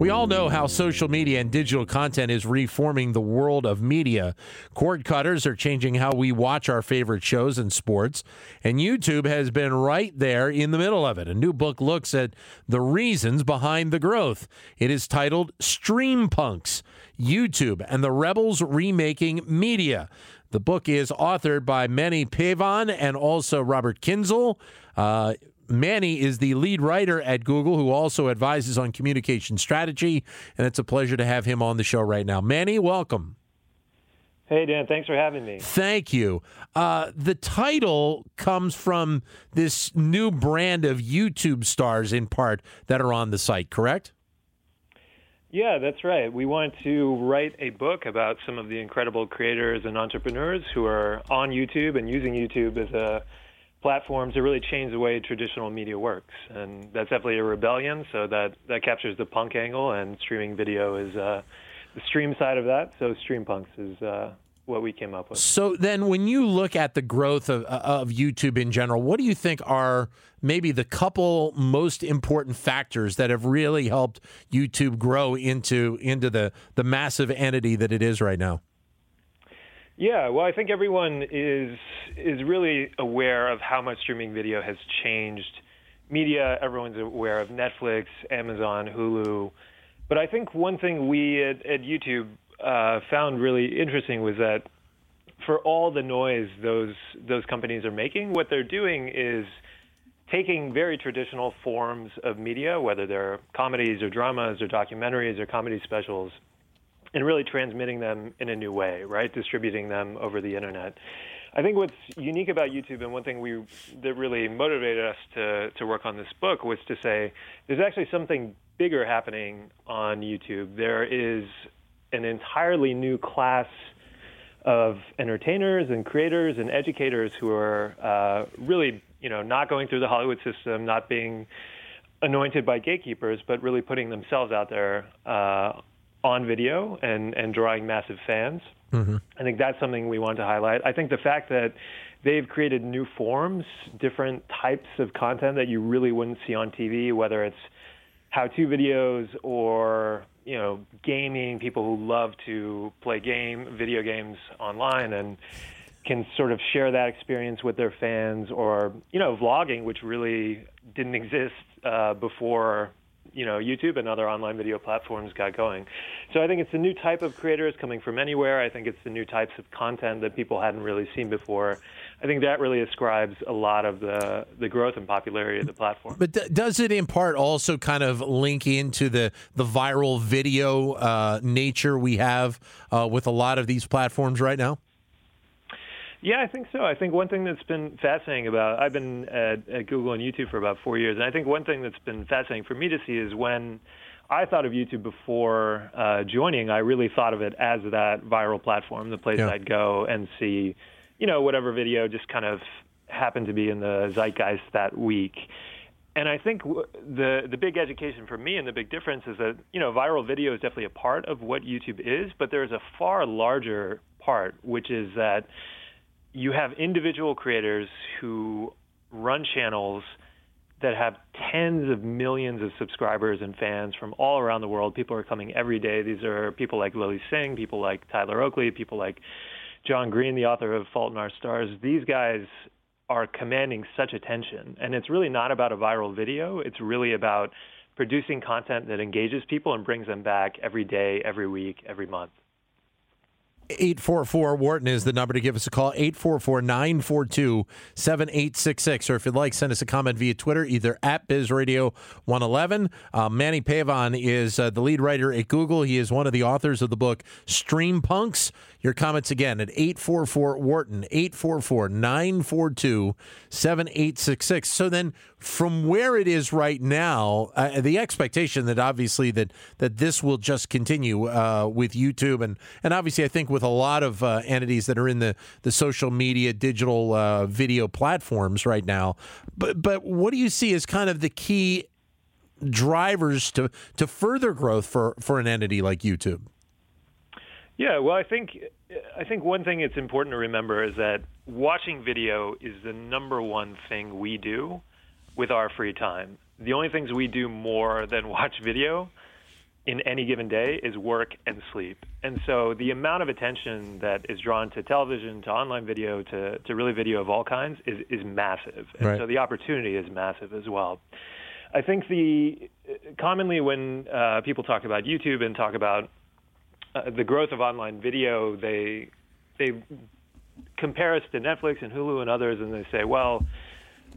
We all know how social media and digital content is reforming the world of media. Cord cutters are changing how we watch our favorite shows and sports, and YouTube has been right there in the middle of it. A new book looks at the reasons behind the growth. It is titled Stream Punks YouTube and the Rebels Remaking Media. The book is authored by Maany Peyvan and also Robert Kyncl. Uh, Maany is the lead writer at Google who also advises on communication strategy, and it's a pleasure to have him on the show right now. Maany, welcome. Hey, Dan, thanks for having me. Thank you. Uh, the title comes from this new brand of YouTube stars, in part, that are on the site, correct? Yeah, that's right. We want to write a book about some of the incredible creators and entrepreneurs who are on YouTube and using YouTube as a platform to really change the way traditional media works. And that's definitely a rebellion. So that, that captures the punk angle, and streaming video is uh, the stream side of that. So Stream Punks is uh, what we came up with. So then, when you look at the growth of, of YouTube in general, what do you think are maybe the couple most important factors that have really helped YouTube grow into into the the massive entity that it is right now? Yeah, well, I think everyone is is really aware of how much streaming video has changed media. Everyone's aware of Netflix, Amazon, Hulu. But I think one thing we at, at YouTube uh, found really interesting was that for all the noise those those companies are making, what they're doing is taking very traditional forms of media, whether they're comedies or dramas or documentaries or comedy specials, and really transmitting them in a new way, right? Distributing them over the internet. I think what's unique about YouTube, and one thing we that really motivated us to to work on this book was to say there's actually something bigger happening on YouTube. There is an entirely new class of entertainers and creators and educators who are uh, really, you know, not going through the Hollywood system, not being anointed by gatekeepers, but really putting themselves out there uh, on video and, and drawing massive fans. Mm-hmm. I think that's something we want to highlight. I think the fact that they've created new forms, different types of content that you really wouldn't see on TV, whether it's how-to videos or you know gaming, people who love to play game video games online and can sort of share that experience with their fans, or you know vlogging, which really didn't exist uh, before you know YouTube and other online video platforms got going. So I think it's a new type of creators coming from anywhere. I think it's the new types of content that people hadn't really seen before. I think that really ascribes a lot of the the growth and popularity of the platform. But th- does it in part also kind of link into the the viral video uh, nature we have uh, with a lot of these platforms right now? Yeah, I think so. I think one thing that's been fascinating about I've been at, at Google and YouTube for about four years, and I think one thing that's been fascinating for me to see is when I thought of YouTube before uh, joining, I really thought of it as that viral platform, the place yeah. I'd go and see, you know, whatever video just kind of happened to be in the zeitgeist that week. And I think the the big education for me and the big difference is that you know viral video is definitely a part of what YouTube is, but there's a far larger part, which is that you have individual creators who run channels that have tens of millions of subscribers and fans from all around the world. People are coming every day. These are people like Lilly Singh, people like Tyler Oakley, people like John Green, the author of Fault in Our Stars. These guys are commanding such attention. And it's really not about a viral video. It's really about producing content that engages people and brings them back every day, every week, every month. 844 Wharton is the number to give us a call 844 942 7866 or if you'd like send us a comment via Twitter either at BizRadio 111 uh, Maany Peyvan is uh, the lead writer at Google. He is one of the authors of the book Stream Punks your comments again at 844 Wharton 844 942 7866 so then from where it is right now uh, the expectation that obviously that that this will just continue uh, with YouTube and and obviously I think with a lot of uh, entities that are in the, the social media, digital uh, video platforms right now. But but what do you see as kind of the key drivers to to further growth for for an entity like YouTube? Yeah, well, I think I think one thing it's important to remember is that watching video is the number one thing we do with our free time. The only things we do more than watch video in any given day is work and sleep. And so the amount of attention that is drawn to television, to online video, to, to really video of all kinds is, is massive. And Right. so the opportunity is massive as well. I think the commonly when uh, people talk about YouTube and talk about uh, the growth of online video, they they compare us to Netflix and Hulu and others, and they say, well,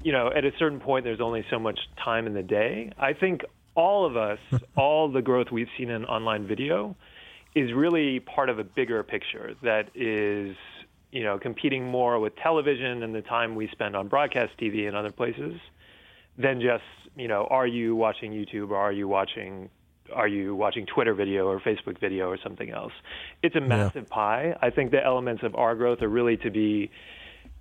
you know, at a certain point, there's only so much time in the day. I think all of us, all the growth we've seen in online video, is really part of a bigger picture that is, you know, competing more with television and the time we spend on broadcast TV and other places than just, you know, are you watching YouTube or are you watching are you watching Twitter video or Facebook video or something else? It's a massive pie. I think the elements of our growth are really to be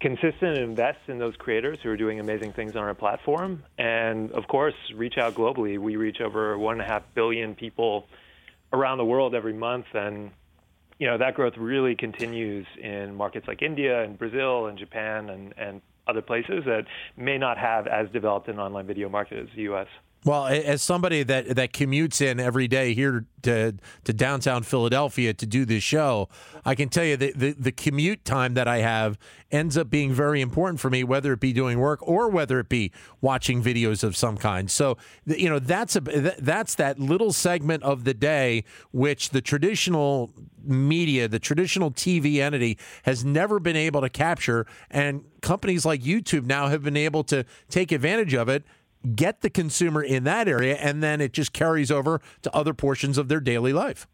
consistent and invest in those creators who are doing amazing things on our platform. And of course, reach out globally. We reach over one and a half billion people around the world every month. And, you know, that growth really continues in markets like India and Brazil and Japan and, and other places that may not have as developed an online video market as the U.S. Well, as somebody that that commutes in every day here to to downtown Philadelphia to do this show, I can tell you that the, the commute time that I have ends up being very important for me, whether it be doing work or whether it be watching videos of some kind. So, you know, that's a that's that little segment of the day which the traditional media, the traditional TV entity, has never been able to capture, and companies like YouTube now have been able to take advantage of it get the consumer in that area, and then it just carries over to other portions of their daily life.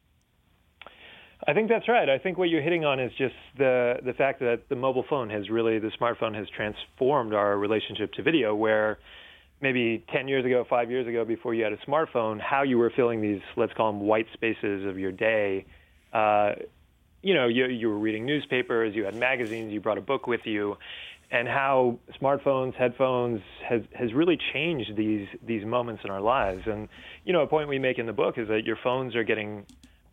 I think that's right. I think what you're hitting on is just the the fact that the mobile phone has really the smartphone has transformed our relationship to video where maybe 10 years ago, 5 years ago before you had a smartphone, how you were filling these let's call them white spaces of your day uh, you know, you, you were reading newspapers, you had magazines, you brought a book with you, and how smartphones, headphones has has really changed these these moments in our lives. And you know, a point we make in the book is that your phones are getting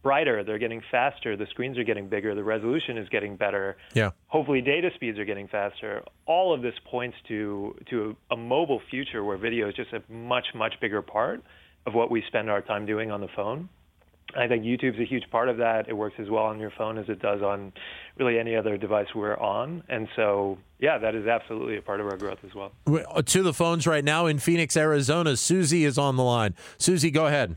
brighter, they're getting faster, the screens are getting bigger, the resolution is getting better. Yeah. Hopefully, data speeds are getting faster. All of this points to to a, a mobile future where video is just a much much bigger part of what we spend our time doing on the phone. I think YouTube's a huge part of that. It works as well on your phone as it does on really any other device we're on. And so, yeah, that is absolutely a part of our growth as well. uh, To the phones right now in Phoenix, Arizona. Susie is on the line. Susie, go ahead.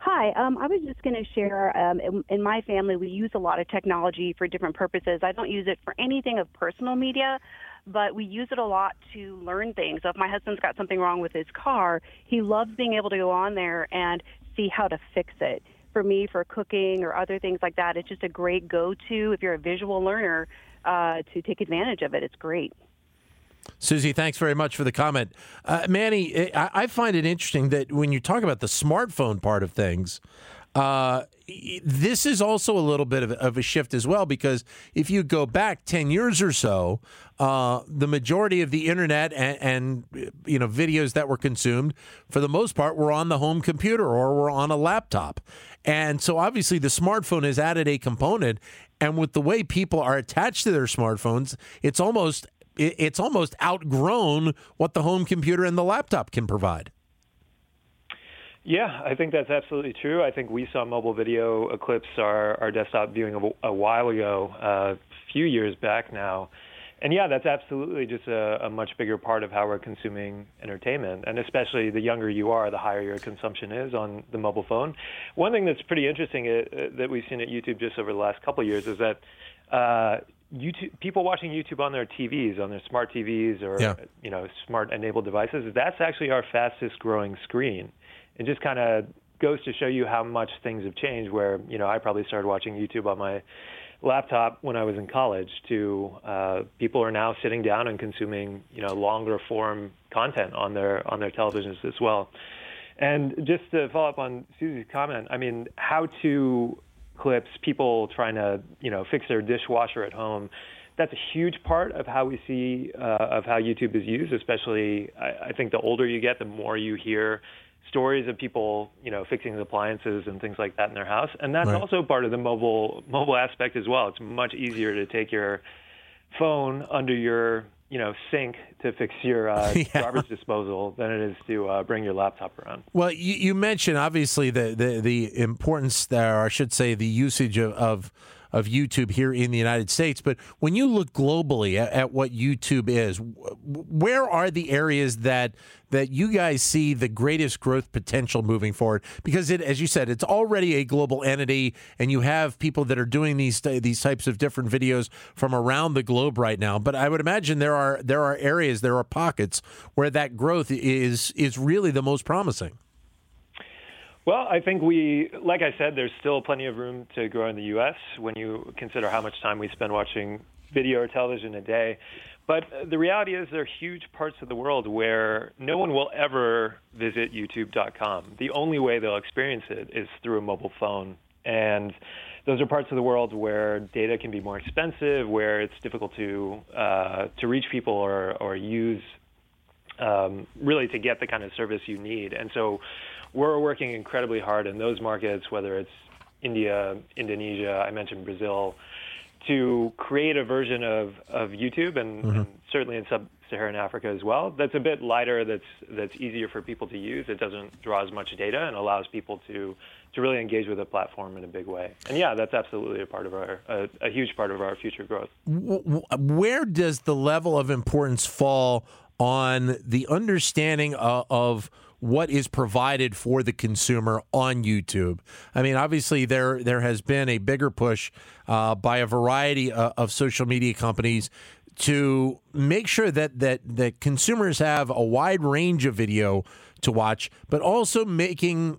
Hi, um, I was just going to share. Um, in, in my family, we use a lot of technology for different purposes. I don't use it for anything of personal media, but we use it a lot to learn things. So if my husband's got something wrong with his car, he loves being able to go on there and see how to fix it. For me, for cooking or other things like that, it's just a great go-to if you're a visual learner uh, to take advantage of it. It's great. Susie, thanks very much for the comment. Uh, Maany, I, I find it interesting that when you talk about the smartphone part of things, uh, this is also a little bit of, of, a shift as well because if you go back 10 years or so, uh, the majority of the internet and, and, you know videos that were consumed, for the most part, were on the home computer or were on a laptop. And so obviously the smartphone has added a component. And with the way people are attached to their smartphones, it's almost it's almost outgrown what the home computer and the laptop can provide. Yeah, I think that's absolutely true. I think we saw mobile video eclipse our, our desktop viewing a, a while ago, uh, a few years back now. And yeah, that's absolutely just a, a, much bigger part of how we're consuming entertainment. And especially the younger you are, the higher your consumption is on the mobile phone. One thing that's pretty interesting uh, that we've seen at YouTube just over the last couple of years is that uh, YouTube, people watching YouTube on their TVs, on their smart TVs or yeah. you know smart enabled devices, that's actually our fastest growing screen. It just kind of goes to show you how much things have changed. Where you know I probably started watching YouTube on my laptop when I was in college. To uh, people are now sitting down and consuming you know longer form content on their on their televisions as well. And just to follow up on Susie's comment, I mean, how to clips, people trying to you know fix their dishwasher at home. That's a huge part of how we see uh, of how YouTube is used. Especially, I, I think the older you get, the more you hear stories of people, you know, fixing appliances and things like that in their house, and that's Right. also part of the mobile mobile aspect as well. It's much easier to take your phone under your you know sink to fix your uh, Yeah. garbage disposal than it is to uh, bring your laptop around. Well, you, you mentioned obviously the, the the importance there, or I should say, the usage of, of of YouTube here in the United States. But when you look globally at, at what YouTube is, where are the areas that that you guys see the greatest growth potential moving forward? Because it, as you said, it's already a global entity, and you have people that are doing these these types of different videos from around the globe right now. But I would imagine there are there are areas, there are pockets where that growth is is really the most promising. Well, I think we, like I said, there's still plenty of room to grow in the U.S. when you consider how much time we spend watching video or television a day. But the reality is, there are huge parts of the world where no one will ever visit YouTube.com. The only way they'll experience it is through a mobile phone. And those are parts of the world where data can be more expensive, where it's difficult to uh, to reach people or or use um, really to get the kind of service you need. And so we're working incredibly hard in those markets, whether it's India, Indonesia, I mentioned Brazil, to create a version of, of YouTube and, mm-hmm. and certainly in sub-Saharan Africa as well. That's a bit lighter. That's that's easier for people to use. It doesn't draw as much data and allows people to to really engage with the platform in a big way. And yeah, that's absolutely a part of our a, a huge part of our future growth. where does the level of importance fall on the understanding of, of what is provided for the consumer on YouTube? I mean, obviously there there has been a bigger push uh, by a variety of, of social media companies to make sure that that that consumers have a wide range of video to watch, but also making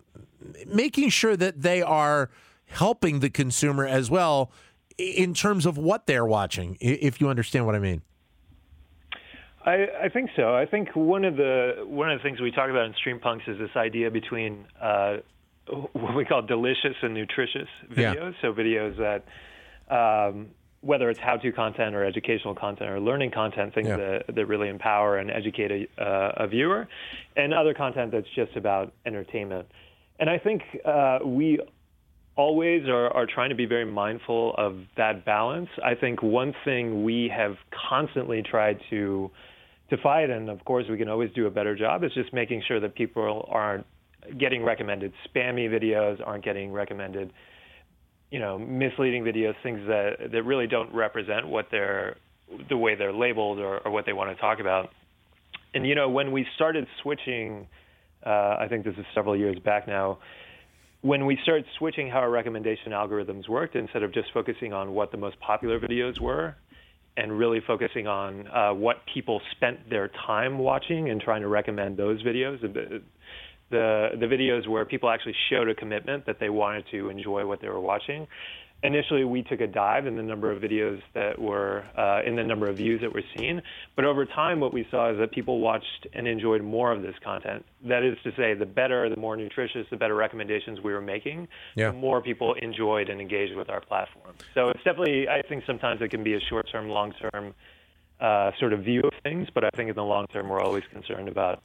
making sure that they are helping the consumer as well in terms of what they're watching, if you understand what I mean. I, I think so. I think one of the one of the things we talk about in Stream Punks is this idea between uh, what we call delicious and nutritious Yeah. videos. So videos that um, whether it's how-to content or educational content or learning content, things Yeah. that, that really empower and educate a, uh, a viewer, and other content that's just about entertainment. And I think uh, we always are, are trying to be very mindful of that balance. I think one thing we have constantly tried to to fight, and of course we can always do a better job, is just making sure that people aren't getting recommended spammy videos, aren't getting recommended, you know, misleading videos, things that that really don't represent what they're the way they're labeled or, or what they want to talk about. And you know, when we started switching, uh, I think this is several years back now when we started switching how our recommendation algorithms worked, instead of just focusing on what the most popular videos were, and really focusing on uh, what people spent their time watching and trying to recommend those videos, the, the the videos where people actually showed a commitment that they wanted to enjoy what they were watching. Initially, we took a dive in the number of videos that were uh, in the number of views that were seen, but over time, what we saw is that people watched and enjoyed more of this content. That is to say, the better, the more nutritious, the better recommendations we were making, Yeah. the more people enjoyed and engaged with our platform. So it's definitely, I think sometimes it can be a short-term, long-term uh, sort of view of things, but I think in the long term, we're always concerned about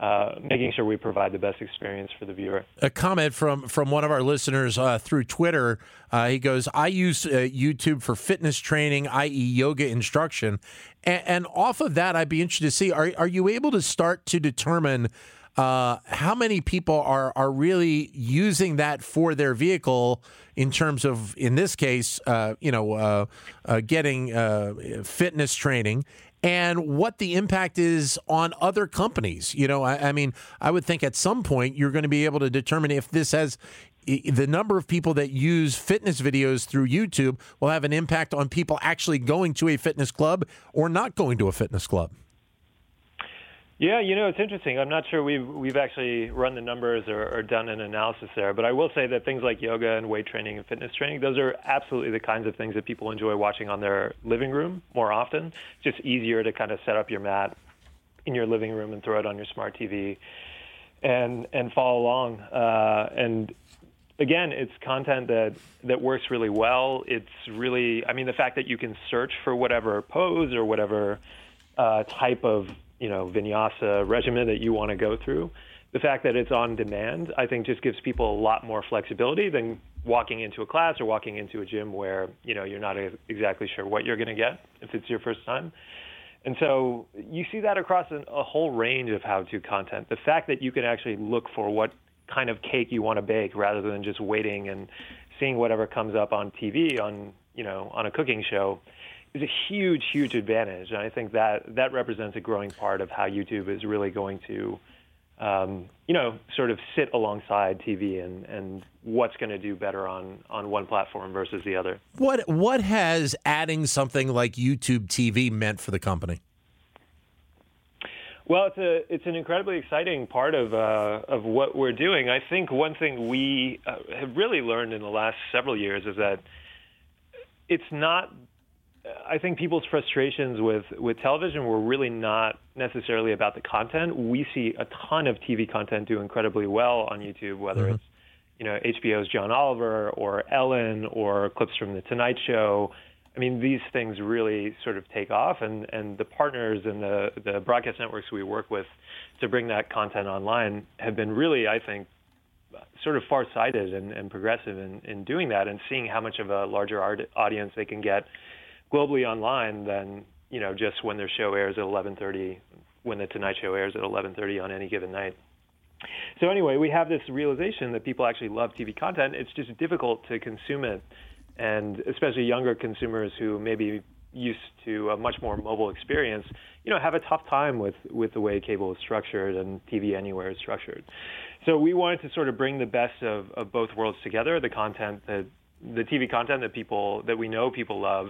uh, making sure we provide the best experience for the viewer. a comment from from one of our listeners uh, through Twitter. Uh, he goes, "I use uh, YouTube for fitness training, i.e., yoga instruction, and, and off of that, I'd be interested to see are are you able to start to determine." Uh, how many people are are really using that for their vehicle in terms of, in this case, uh, you know, getting fitness training, and what the impact is on other companies. You know, I, I mean, I would think at some point you're going to be able to determine if this has the number of people that use fitness videos through YouTube will have an impact on people actually going to a fitness club or not going to a fitness club. Yeah, you know, it's interesting. I'm not sure we've we've actually run the numbers or, or done an analysis there, but I will say that things like yoga and weight training and fitness training, those are absolutely the kinds of things that people enjoy watching on their living room more often. It's just easier to kind of set up your mat in your living room and throw it on your smart TV and and follow along. Uh, and again, it's content that that works really well. It's really, I mean, the fact that you can search for whatever pose or whatever uh, type of you know vinyasa regimen that you want to go through the fact that it's on demand, I think, just gives people a lot more flexibility than walking into a class or walking into a gym where you know you're not exactly sure what you're going to get if it's your first time. And so you see that across a whole range of how-to content. The fact that you can actually look for what kind of cake you want to bake rather than just waiting and seeing whatever comes up on TV on you know on a cooking show is a huge huge advantage and I think that that represents a growing part of how YouTube is really going to um, you know sort of sit alongside TV and and what's going to do better on on one platform versus the other. What what has adding something like YouTube TV meant for the company? Well, it's a it's an incredibly exciting part of uh, of what we're doing. I think one thing we uh, have really learned in the last several years is that it's not. I think people's frustrations with with television were really not necessarily about the content. We see a ton of TV content do incredibly well on YouTube, whether mm-hmm. it's you know HBO's John Oliver or Ellen or clips from the Tonight Show I mean, these things really sort of take off, and, and the partners and the, the broadcast networks we work with to bring that content online have been really, I think, sort of far-sighted and, and progressive in, in doing that, and seeing how much of a larger art, audience they can get globally online than you know just when their show airs at 11:30, when the Tonight Show airs at 11:30 on any given night. So anyway, we have this realization that people actually love TV content. It's just difficult to consume it and especially younger consumers who maybe used to a much more mobile experience, you know, have a tough time with with the way cable is structured and TV anywhere is structured. So we wanted to sort of bring the best of, of both worlds together, the content that the TV content that people that we know people love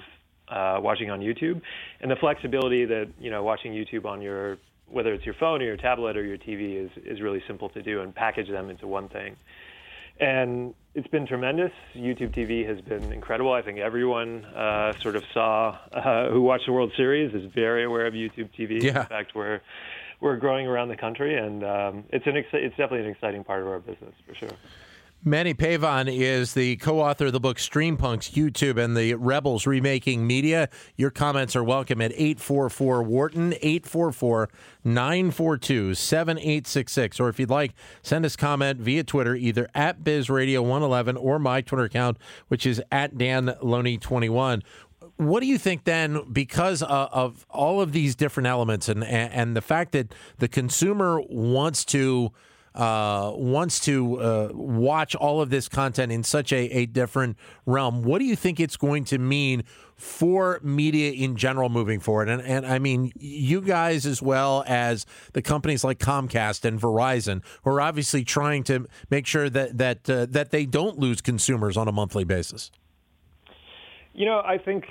uh, watching on YouTube, and the flexibility that you know watching YouTube on your whether it's your phone or your tablet or your TV is is really simple to do and package them into one thing and it's been tremendous. YouTube TV has been incredible. I think everyone uh, sort of saw uh, who watched the World Series is very aware of YouTube TV. Yeah. In fact, we're we're growing around the country, and um, it's an ex- it's definitely an exciting part of our business for sure. Maany Peyvan is the co-author of the book Streampunks YouTube and the Rebels Remaking Media. Your comments are welcome at 844 Wharton 844 942 7866 or if you'd like send us comment via Twitter either at BizRadio111 or my Twitter account which is at Dan Loney 21 what do you think then because of all of these different elements and and the fact that the consumer wants to uh, wants to uh, watch all of this content in such a, a different realm, what do you think it's going to mean for media in general moving forward? And, and I mean, you guys as well as the companies like Comcast and Verizon, who are obviously trying to make sure that that uh, that they don't lose consumers on a monthly basis. You know, I think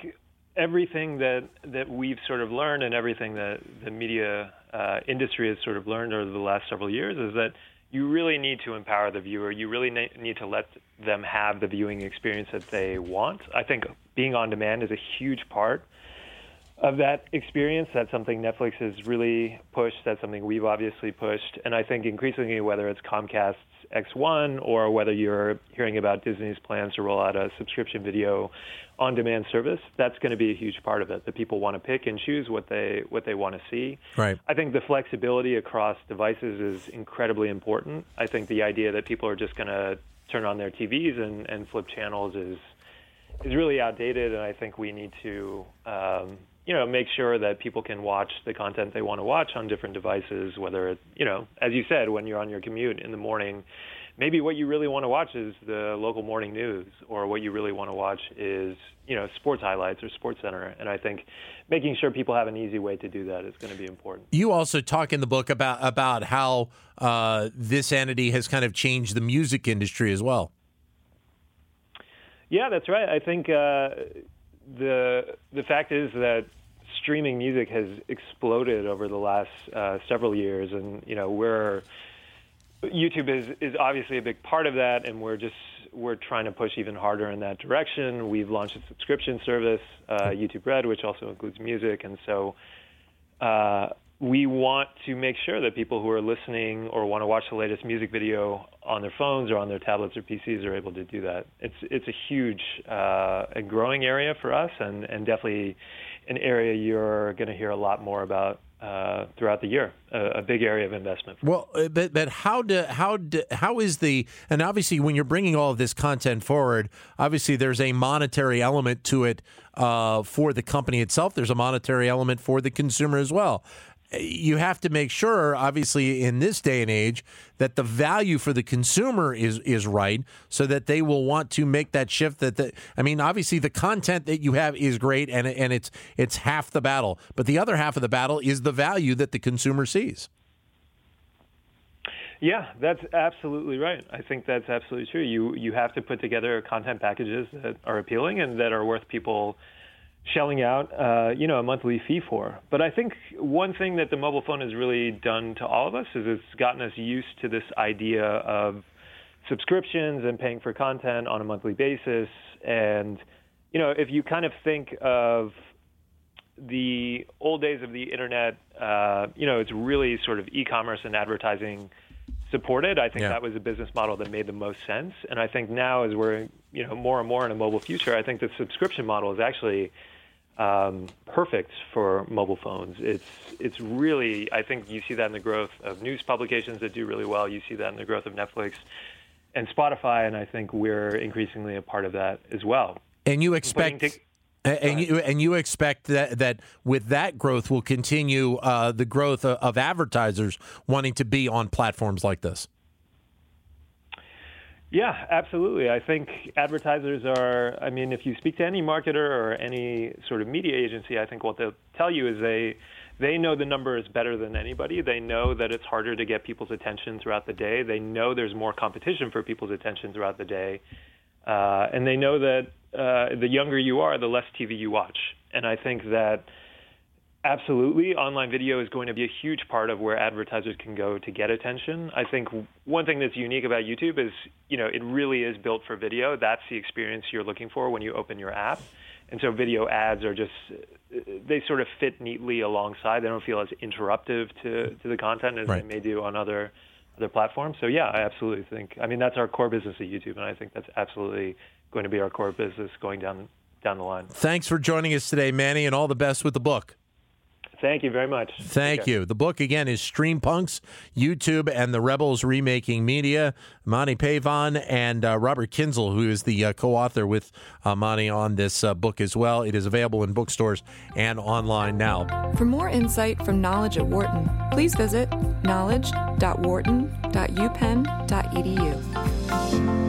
everything that that we've sort of learned and everything that the media uh, industry has sort of learned over the last several years is that you really need to empower the viewer. You really need to let them have the viewing experience that they want. I think being on demand is a huge part of that experience. That's something Netflix has really pushed. That's something we've obviously pushed. And I think increasingly, whether it's Comcast's X1 or whether you're hearing about Disney's plans to roll out a subscription video on demand service, that's going to be a huge part of it. That people want to pick and choose what they what they want to see. Right. I think the flexibility across devices is incredibly important. I think the idea that people are just going to turn on their TVs and, and flip channels is is really outdated, and I think we need to um, you know make sure that people can watch the content they want to watch on different devices. Whether it, you know, as you said, when you're on your commute in the morning maybe what you really want to watch is the local morning news, or what you really want to watch is you know sports highlights or Sports Center. And I think making sure people have an easy way to do that is going to be important. You also talk in the book about about how uh, this entity has kind of changed the music industry as well. Yeah, that's right. I think uh, the the fact is that streaming music has exploded over the last uh, several years, and you know we're YouTube is is obviously a big part of that, and we're just we're trying to push even harder in that direction. We've launched a subscription service, uh, YouTube Red, which also includes music, and so uh, we want to make sure that people who are listening or want to watch the latest music video on their phones or on their tablets or PCs are able to do that. It's it's a huge uh, and growing area for us, and and definitely an area you're going to hear a lot more about uh, throughout the year, a, a, big area of investment. Well, uh, but but how do how do, how is the and obviously when you're bringing all of this content forward, obviously there's a monetary element to it uh, for the company itself. There's a monetary element for the consumer as well you have to make sure, obviously, in this day and age, that the value for the consumer is is right, so that they will want to make that shift. That the, I mean, obviously, the content that you have is great, and and it's it's half the battle, but the other half of the battle is the value that the consumer sees. Yeah, that's absolutely right. I think that's absolutely true. You you have to put together content packages that are appealing and that are worth people shelling out, uh, you know, a monthly fee for. But I think one thing that the mobile phone has really done to all of us is it's gotten us used to this idea of subscriptions and paying for content on a monthly basis. And, you know, if you kind of think of the old days of the internet, uh, you know, it's really sort of e-commerce and advertising supported. I think yeah. that was a business model that made the most sense. And I think now, as we're you know more and more in a mobile future, I think the subscription model is actually um, perfect for mobile phones. It's it's really I think you see that in the growth of news publications that do really well. You see that in the growth of Netflix and Spotify, and I think we're increasingly a part of that as well. And you expect. and you and you expect that that with that growth will continue uh, the growth of, of advertisers wanting to be on platforms like this. Yeah, absolutely. I think advertisers are, I mean, if you speak to any marketer or any sort of media agency, I think what they'll tell you is they they know the number is better than anybody. They know that it's harder to get people's attention throughout the day. They know there's more competition for people's attention throughout the day. Uh, and they know that uh, the younger you are, the less TV you watch. And I think that Absolutely. Online video is going to be a huge part of where advertisers can go to get attention. I think one thing that's unique about YouTube is, you know, it really is built for video. That's the experience you're looking for when you open your app. And so video ads are just, they sort of fit neatly alongside. They don't feel as interruptive to, to the content as right. they may do on other, other platforms. So yeah, I absolutely think, I mean, that's our core business at YouTube. And I think that's absolutely going to be our core business going down, down the line. Thanks for joining us today, Maany, and all the best with the book. Thank you very much. Thank you. The book again is Stream Punks, YouTube, and the Rebels Remaking Media. Maany Peyvan and uh, Robert Kyncl, who is the uh, co-author with uh, Maany on this uh, book as well. It is available in bookstores and online now. For more insight from Knowledge at Wharton, please visit knowledge.wharton.upenn.edu.